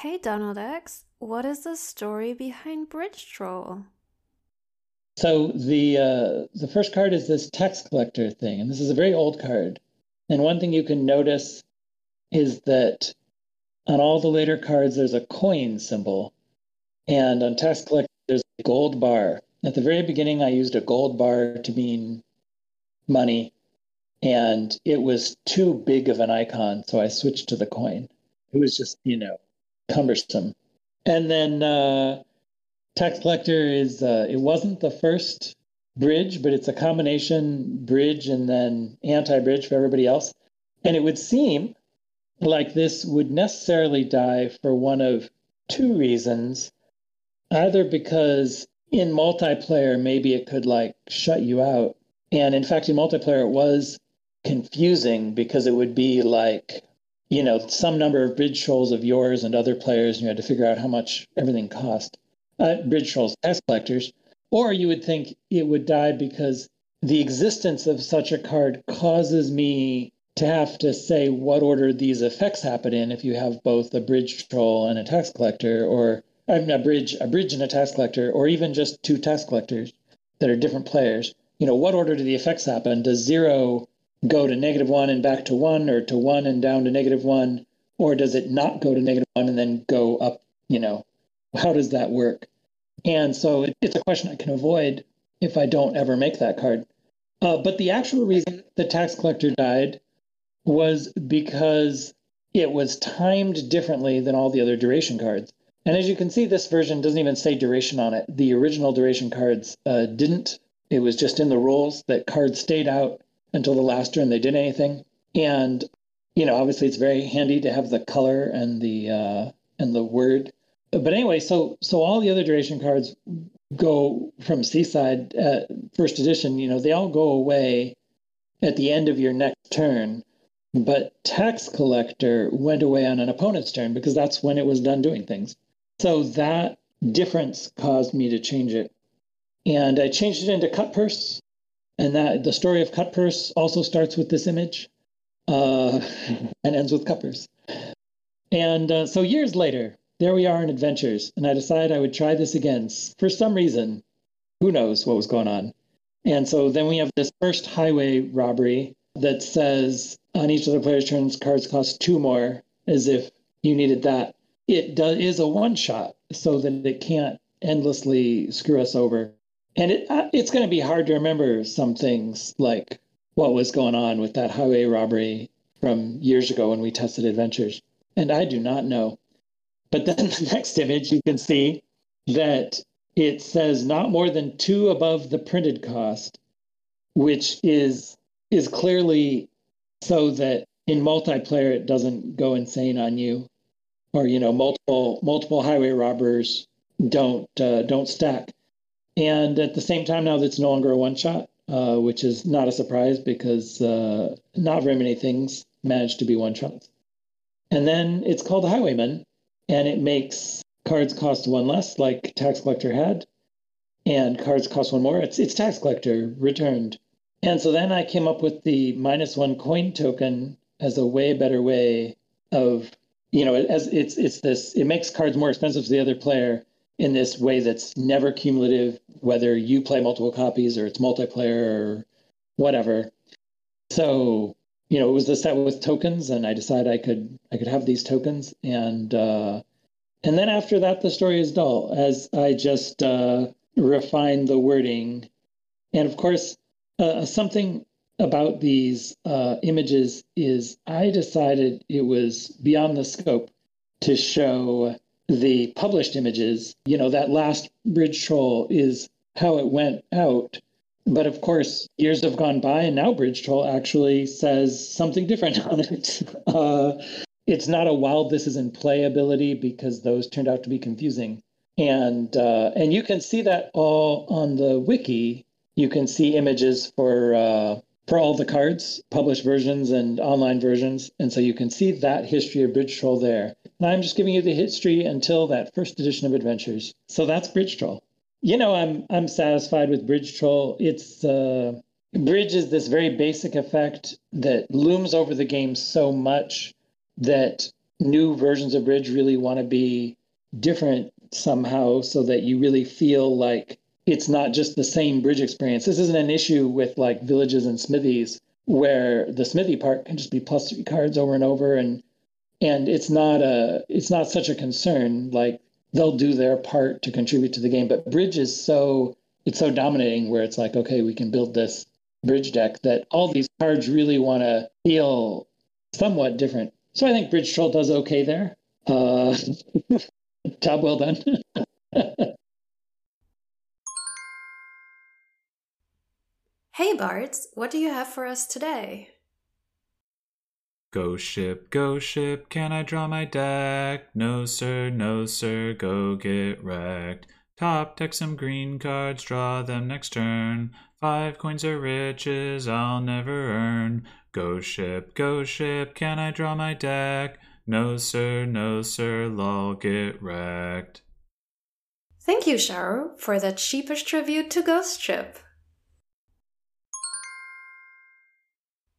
Hey Donald X, what is the story behind Bridge Troll? So the uh, the first card is this tax collector thing, and this is a very old card. And one thing you can notice is that on all the later cards there's a coin symbol, and on tax collector there's a gold bar. At the very beginning, I used a gold bar to mean money, and it was too big of an icon, so I switched to the coin. It was just you know cumbersome. And then uh, Tax Collector is uh, it wasn't the first bridge, but it's a combination bridge and then anti-bridge for everybody else. And it would seem like this would necessarily die for one of two reasons. Either because in multiplayer, maybe it could like shut you out. And in fact, in multiplayer, it was confusing because it would be like you know, some number of bridge trolls of yours and other players, and you had to figure out how much everything cost. Uh, bridge trolls, tax collectors. Or you would think it would die because the existence of such a card causes me to have to say what order these effects happen in if you have both a bridge troll and a tax collector, or I mean, a bridge, a bridge and a tax collector, or even just two tax collectors that are different players. You know, what order do the effects happen? Does zero go to negative one and back to one or to one and down to negative one? Or does it not go to negative one and then go up? You know, how does that work? And so it, it's a question I can avoid if I don't ever make that card. Uh, but the actual reason the tax collector died was because it was timed differently than all the other duration cards. And as you can see, this version doesn't even say duration on it. The original duration cards uh, didn't. It was just in the rules that cards stayed out until the last turn they did anything. And you know, obviously, it's very handy to have the color and the uh, and the word. But anyway, so so all the other duration cards go from Seaside uh, first edition. You know, they all go away at the end of your next turn. But Tax Collector went away on an opponent's turn because that's when it was done doing things. So that difference caused me to change it. And I changed it into Cutpurse and that the story of Cutpurse also starts with this image uh, and ends with Cutpurse. And uh, so years later, there we are in Adventures, and I decided I would try this again. For some reason, who knows what was going on. And so then we have this first highway robbery that says on each of the player's turns, cards cost two more, as if you needed that. It does, is a one shot so that it can't endlessly screw us over and it, uh, it's going to be hard to remember some things like what was going on with that highway robbery from years ago when we tested adventures. And I do not know. But then the next image, you can see that it says not more than two above the printed cost, which is is clearly so that in multiplayer it doesn't go insane on you, or you know multiple multiple highway robbers don't uh, don't stack. And at the same time, now it's no longer a one shot, uh, which is not a surprise because uh, not very many things manage to be one shots. And then it's called Highwayman, and it makes cards cost one less, like Tax Collector had, and cards cost one more. It's it's Tax Collector returned. And so then I came up with the minus one coin token as a way better way of, you know, as it's it's this it makes cards more expensive to the other player in this way that's never cumulative, whether you play multiple copies or it's multiplayer or whatever. So, you know, it was the set with tokens, and I decided I could I could have these tokens, and uh, and then after that, the story is dull as I just uh, refine the wording, and of course, uh, something about these uh, images is I decided it was beyond the scope to show the published images, you know, that last bridge troll is how it went out. But of course, years have gone by, and now Bridge Troll actually says something different on it. Uh, it's not a wild this is in play ability because those turned out to be confusing. And uh, and you can see that all on the wiki. You can see images for uh, for all the cards, published versions and online versions. And so you can see that history of Bridge Troll there. And I'm just giving you the history until that first edition of Adventures. So that's Bridge Troll. You know, I'm I'm satisfied with Bridge Troll. It's uh, Bridge is this very basic effect that looms over the game so much that new versions of bridge really want to be different somehow so that you really feel like it's not just the same bridge experience. This isn't an issue with like villages and smithies where the smithy part can just be plus three cards over and over and and it's not a it's not such a concern. Like they'll do their part to contribute to the game but bridge is so it's so dominating where it's like okay we can build this bridge deck that all these cards really want to feel somewhat different. So i think bridge troll does okay there. Uh job well done Hey Bards, what do you have for us today? Ghost Ship, Ghost Ship, can I draw my deck? No sir, no sir, go get wrecked. Top deck some green cards, draw them next turn. Five coins are riches I'll never earn. Ghost Ship, Ghost Ship, can I draw my deck? No sir, no sir, lol, get wrecked. Thank you, Sharur, for that sheepish tribute to Ghost Ship.